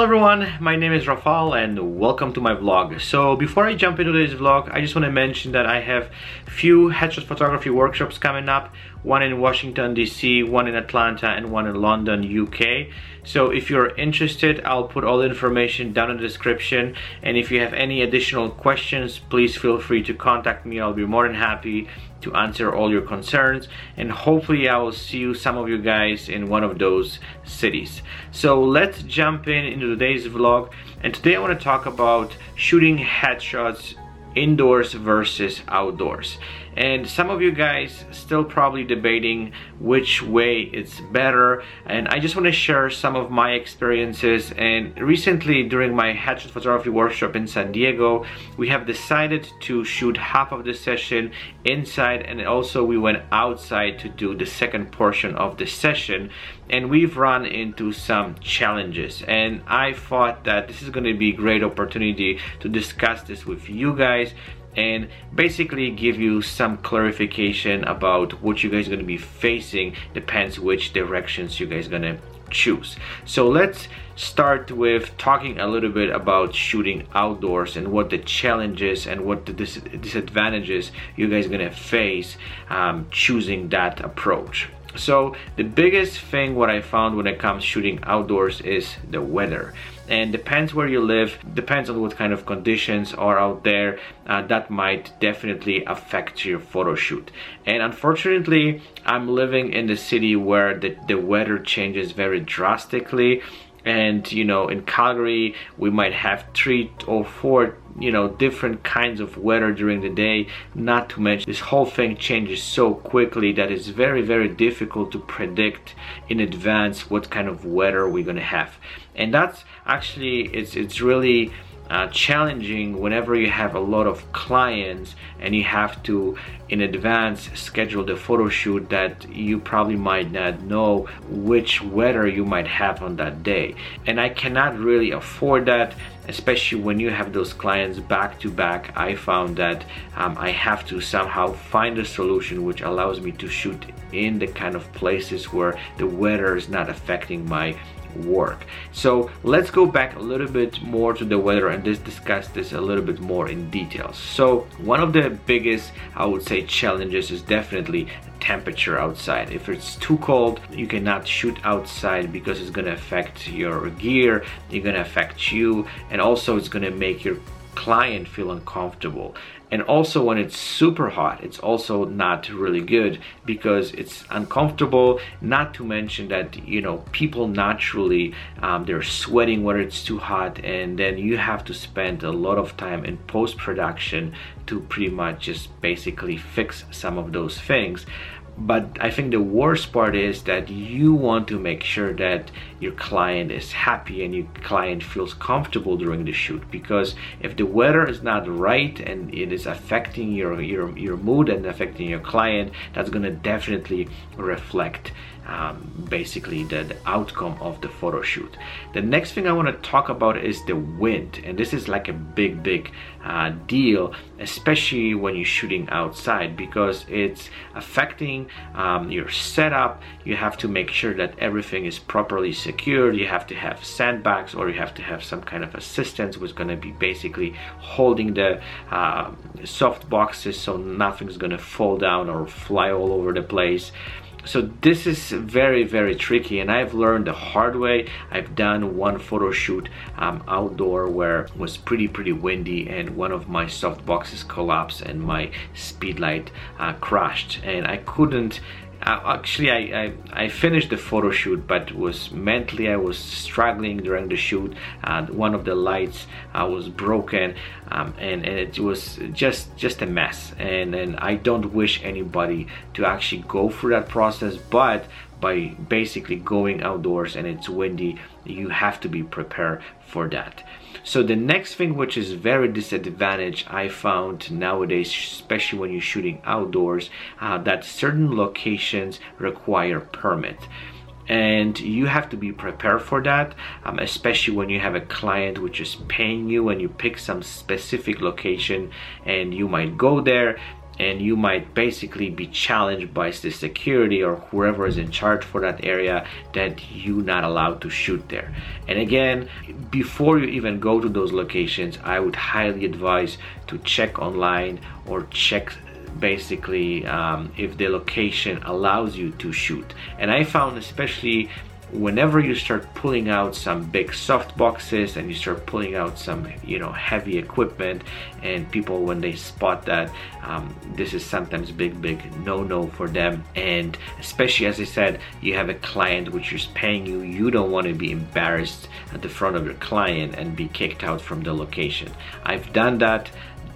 Hello everyone, my name is Rafal and welcome to my vlog. So before I jump into today's vlog, I just want to mention that I have few headshot photography workshops coming up. One in Washington DC, one in Atlanta and one in London, UK. So if you're interested, I'll put all the information down in the description. And if you have any additional questions, please feel free to contact me. I'll be more than happy to answer all your concerns and hopefully I will see you some of you guys in one of those cities so let's jump in into today's vlog and today I want to talk about shooting headshots indoors versus outdoors and some of you guys still probably debating which way it's better. And I just want to share some of my experiences. And recently during my headshot photography workshop in San Diego we have decided to shoot half of the session inside and also we went outside to do the second portion of the session. And we've run into some challenges. And I thought that this is going to be a great opportunity to discuss this with you guys and basically give you some clarification about what you guys are going to be facing depends which directions you guys are going to choose. So let's start with talking a little bit about shooting outdoors and what the challenges and what the dis disadvantages you guys are going to face um, choosing that approach. So the biggest thing what I found when it comes shooting outdoors is the weather and depends where you live depends on what kind of conditions are out there uh, that might definitely affect your photo shoot. And unfortunately I'm living in the city where the, the weather changes very drastically and you know in Calgary we might have three or four you know different kinds of weather during the day not to mention this whole thing changes so quickly that it's very very difficult to predict in advance what kind of weather we're gonna have. And that's actually it's it's really uh, challenging whenever you have a lot of clients and you have to in advance schedule the photo shoot that you probably might not know which weather you might have on that day. And I cannot really afford that especially when you have those clients back to back. I found that um, I have to somehow find a solution which allows me to shoot in the kind of places where the weather is not affecting my work. So let's go back a little bit more to the weather and just discuss this a little bit more in details so one of the biggest I would say challenges is definitely temperature outside. If it's too cold you cannot shoot outside because it's gonna affect your gear you're gonna affect you and also it's gonna make your client feel uncomfortable. And also when it's super hot it's also not really good because it's uncomfortable. Not to mention that you know people naturally um, they're sweating when it's too hot and then you have to spend a lot of time in post-production to pretty much just basically fix some of those things but I think the worst part is that you want to make sure that your client is happy and your client feels comfortable during the shoot because if the weather is not right and it is affecting your your, your mood and affecting your client that's gonna definitely reflect um, basically the, the, outcome of the photo shoot. The next thing I want to talk about is the wind and this is like a big big uh, deal especially when you're shooting outside because it's affecting um, your setup. You have to make sure that everything is properly secured. You have to have sandbags or you have to have some kind of assistance who's going to be basically holding the uh, soft boxes so nothing's going to fall down or fly all over the place so this is very very tricky and I've learned the hard way. I've done one photo shoot um, outdoor where it was pretty pretty windy and one of my soft boxes collapsed and my speedlight uh, crashed and I couldn't uh, actually I, I, I, finished the photo shoot but was mentally I was struggling during the shoot uh, one of the lights uh, was broken um, and, and it was just just a mess. And, and I don't wish anybody to actually go through that process but by basically going outdoors and it's windy you have to be prepared for that. So the next thing which is very disadvantage I found nowadays especially when you're shooting outdoors uh, that certain locations require permit. And you have to be prepared for that um, especially when you have a client which is paying you and you pick some specific location and you might go there and you might basically be challenged by the security or whoever is in charge for that area that you're not allowed to shoot there. And again before you even go to those locations I would highly advise to check online or check basically um, if the location allows you to shoot. And I found especially whenever you start pulling out some big soft boxes and you start pulling out some you know heavy equipment and people when they spot that um, this is sometimes big big no-no for them. And especially as I said you have a client which is paying you you don't want to be embarrassed at the front of your client and be kicked out from the location. I've done that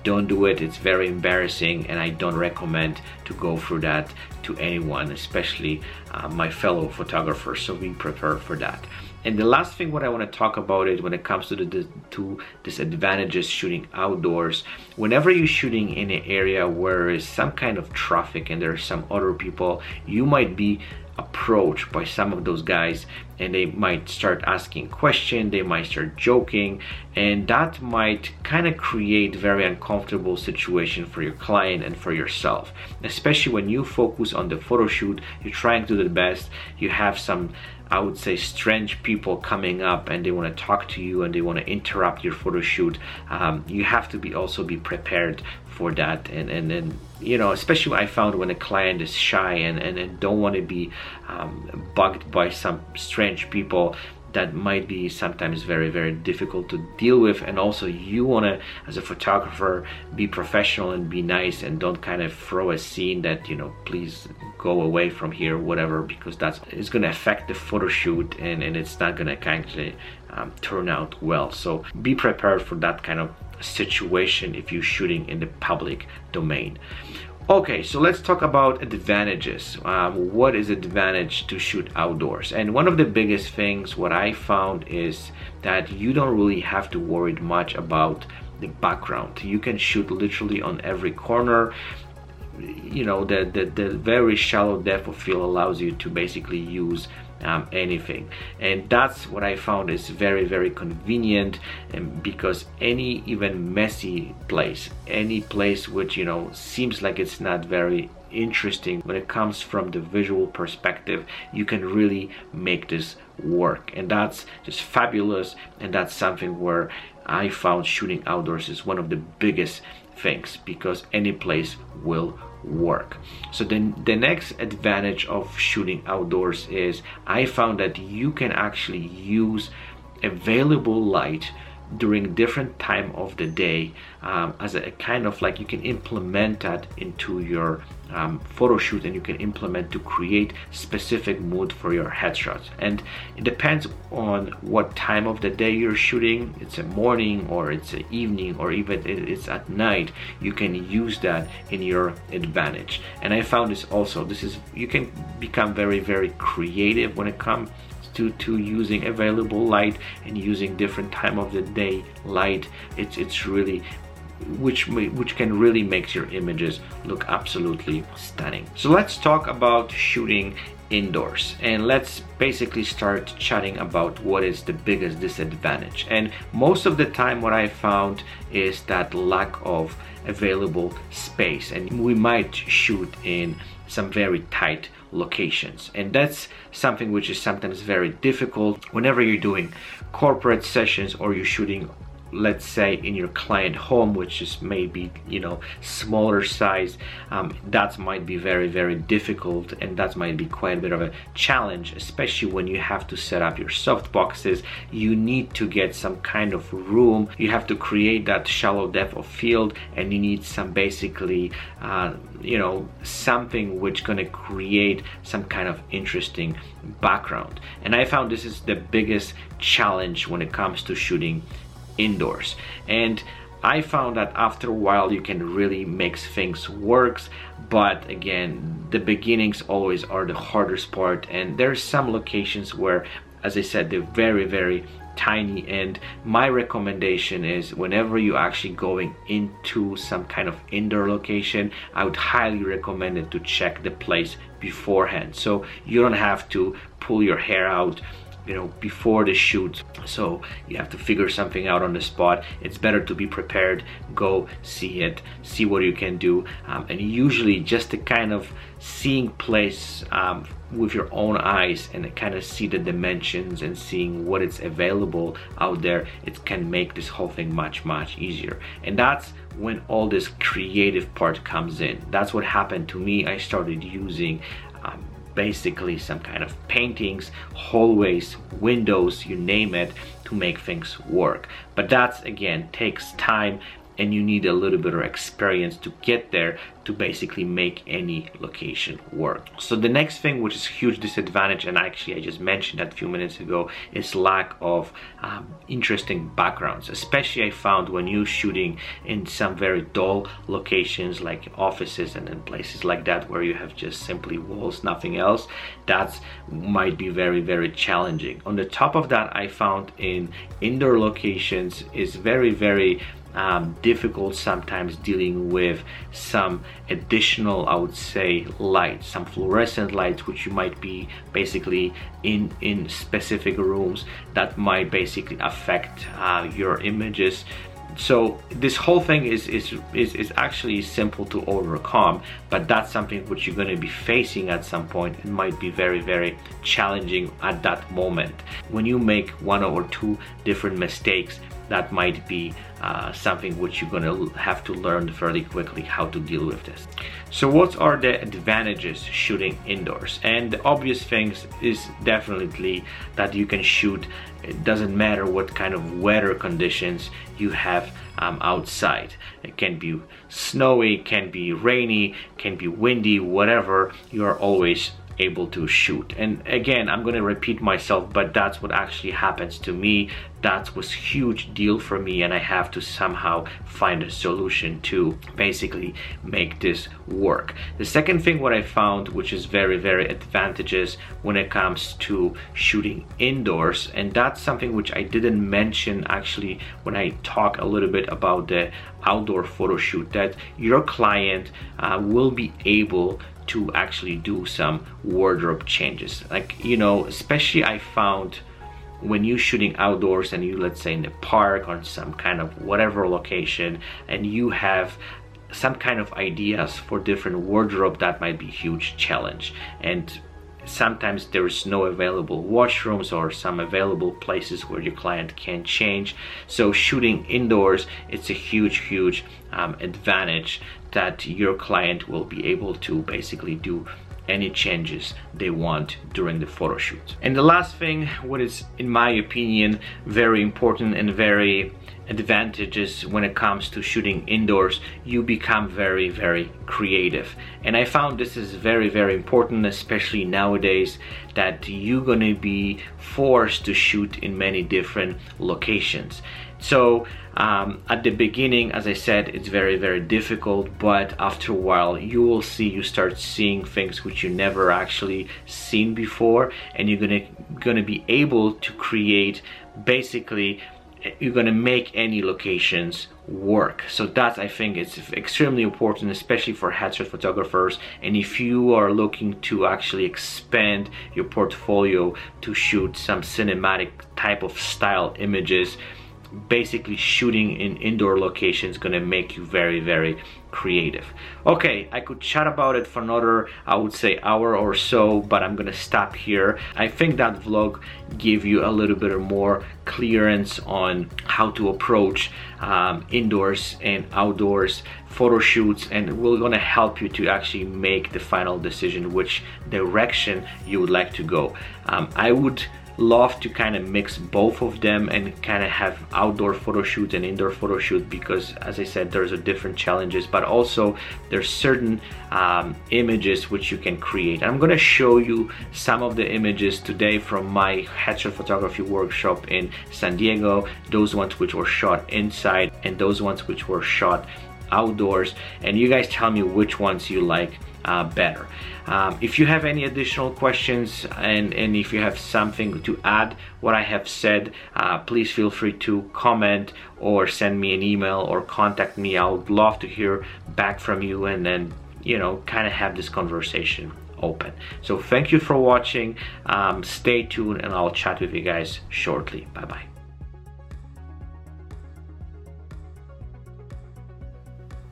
don't do it. It's very embarrassing and I don't recommend to go through that to anyone especially uh, my fellow photographers. So be prepared for that. And the last thing what I want to talk about is when it comes to the to disadvantages shooting outdoors. Whenever you're shooting in an area where is some kind of traffic and there's some other people, you might be approached by some of those guys and they might start asking questions they might start joking and that might kind of create very uncomfortable situation for your client and for yourself. Especially when you focus on the photo shoot you're trying to do the best you have some I would say strange people coming up and they want to talk to you and they want to interrupt your photo shoot um, you have to be also be prepared for that. And and then you know especially I found when a client is shy and and, and don't want to be um, bugged by some strange people that might be sometimes very very difficult to deal with. And also you want to as a photographer be professional and be nice and don't kind of throw a scene that you know please go away from here whatever because that's it's going to affect the photo shoot and, and it's not going to kind of um, turn out well. So be prepared for that kind of situation if you're shooting in the public domain Okay, so let's talk about advantages. Um, what is advantage to shoot outdoors? And one of the biggest things what I found is that you don't really have to worry much about the background. You can shoot literally on every corner. You know, the, the, the very shallow depth of field allows you to basically use um, anything. And that's what I found is very very convenient and because any even messy place any place which you know seems like it's not very interesting when it comes from the visual perspective you can really make this work. And that's just fabulous and that's something where I found shooting outdoors is one of the biggest things because any place will work. So then the next advantage of shooting outdoors is I found that you can actually use available light during different time of the day um, as a, kind of like you can implement that into your um, photo shoot and you can implement to create specific mood for your headshots. And it depends on what time of the day you're shooting. It's a morning or it's an evening or even it's at night you can use that in your advantage. And I found this also this is you can become very very creative when it comes to, to using available light and using different time of the day light. It's it's really which which can really makes your images look absolutely stunning. So let's talk about shooting indoors. And let's basically start chatting about what is the biggest disadvantage. And most of the time what I found is that lack of available space. And we might shoot in some very tight locations. And that's something which is sometimes very difficult whenever you're doing corporate sessions or you're shooting let's say in your client home which is maybe you know smaller size um, that might be very very difficult and that might be quite a bit of a challenge especially when you have to set up your soft boxes. You need to get some kind of room. You have to create that shallow depth of field and you need some basically uh, you know something which gonna create some kind of interesting background. And I found this is the biggest challenge when it comes to shooting indoors. And I found that after a while you can really make things works. But again the beginnings always are the hardest part. And there's some locations where as I said they're very very tiny. And my recommendation is whenever you're actually going into some kind of indoor location I would highly recommend it to check the place beforehand. So you don't have to pull your hair out you know before the shoot. So you have to figure something out on the spot. It's better to be prepared. Go see it. See what you can do. Um, and usually just the kind of seeing place um, with your own eyes and kind of see the dimensions and seeing what is available out there it can make this whole thing much much easier. And that's when all this creative part comes in. That's what happened to me. I started using basically some kind of paintings, hallways, windows, you name it, to make things work. But that's again takes time and you need a little bit of experience to get there to basically make any location work. So the next thing which is huge disadvantage and actually I just mentioned that a few minutes ago is lack of um, interesting backgrounds especially I found when you're shooting in some very dull locations like offices and in places like that where you have just simply walls nothing else that might be very very challenging. On the top of that I found in indoor locations is very very um, difficult sometimes dealing with some additional I would say lights some fluorescent lights which you might be basically in in specific rooms that might basically affect uh, your images. So this whole thing is, is is is actually simple to overcome but that's something which you're going to be facing at some point it might be very very challenging at that moment. When you make one or two different mistakes that might be uh, something which you're gonna have to learn fairly quickly how to deal with this. So what are the advantages shooting indoors? And the obvious things is definitely that you can shoot, it doesn't matter what kind of weather conditions you have um, outside. It can be snowy, can be rainy, can be windy, whatever, you are always able to shoot. And again i'm to repeat myself but that's what actually happens to me. That was huge deal for me and i have to somehow find a solution to basically make this work. The second thing what i found which is very very advantageous when it comes to shooting indoors and that's something which i didn't mention actually when i talk a little bit about the outdoor photo shoot that your client uh, will be able to actually do some wardrobe changes. Like you know especially I found when you're shooting outdoors and you let's say in the park or some kind of whatever location and you have some kind of ideas for different wardrobe that might be huge challenge. And sometimes there is no available washrooms or some available places where your client can change so shooting indoors it's a huge huge um, advantage that your client will be able to basically do any changes they want during the photo shoot. And the last thing, what is in my opinion very important and very advantages when it comes to shooting indoors you become very very creative. And I found this is very very important especially nowadays that you're gonna be forced to shoot in many different locations. So um, at the beginning, as I said, it's very, very difficult, but after a while, you will see, you start seeing things which you never actually seen before, and you're gonna, gonna be able to create basically you're gonna make any locations work. So that I think is extremely important especially for headshot photographers. And if you are looking to actually expand your portfolio to shoot some cinematic type of style images basically shooting in indoor locations gonna make you very very creative. Okay I could chat about it for another I would say hour or so but I'm gonna stop here. I think that vlog gave you a little bit more clearance on how to approach um, indoors and outdoors photo shoots and we're gonna help you to actually make the final decision which direction you would like to go. Um, I would love to kind of mix both of them and kind of have outdoor photo shoot and indoor photo shoot because as I said there's a different challenges but also there's certain um, images which you can create. I'm gonna show you some of the images today from my headshot photography workshop in San Diego those ones which were shot inside and those ones which were shot outdoors and you guys tell me which ones you like uh, better. Um, if you have any additional questions and, and if you have something to add what I have said, uh, please feel free to comment or send me an email or contact me. I would love to hear back from you and then, you know, kind of have this conversation open. So thank you for watching. Um, stay tuned and I'll chat with you guys shortly. Bye bye.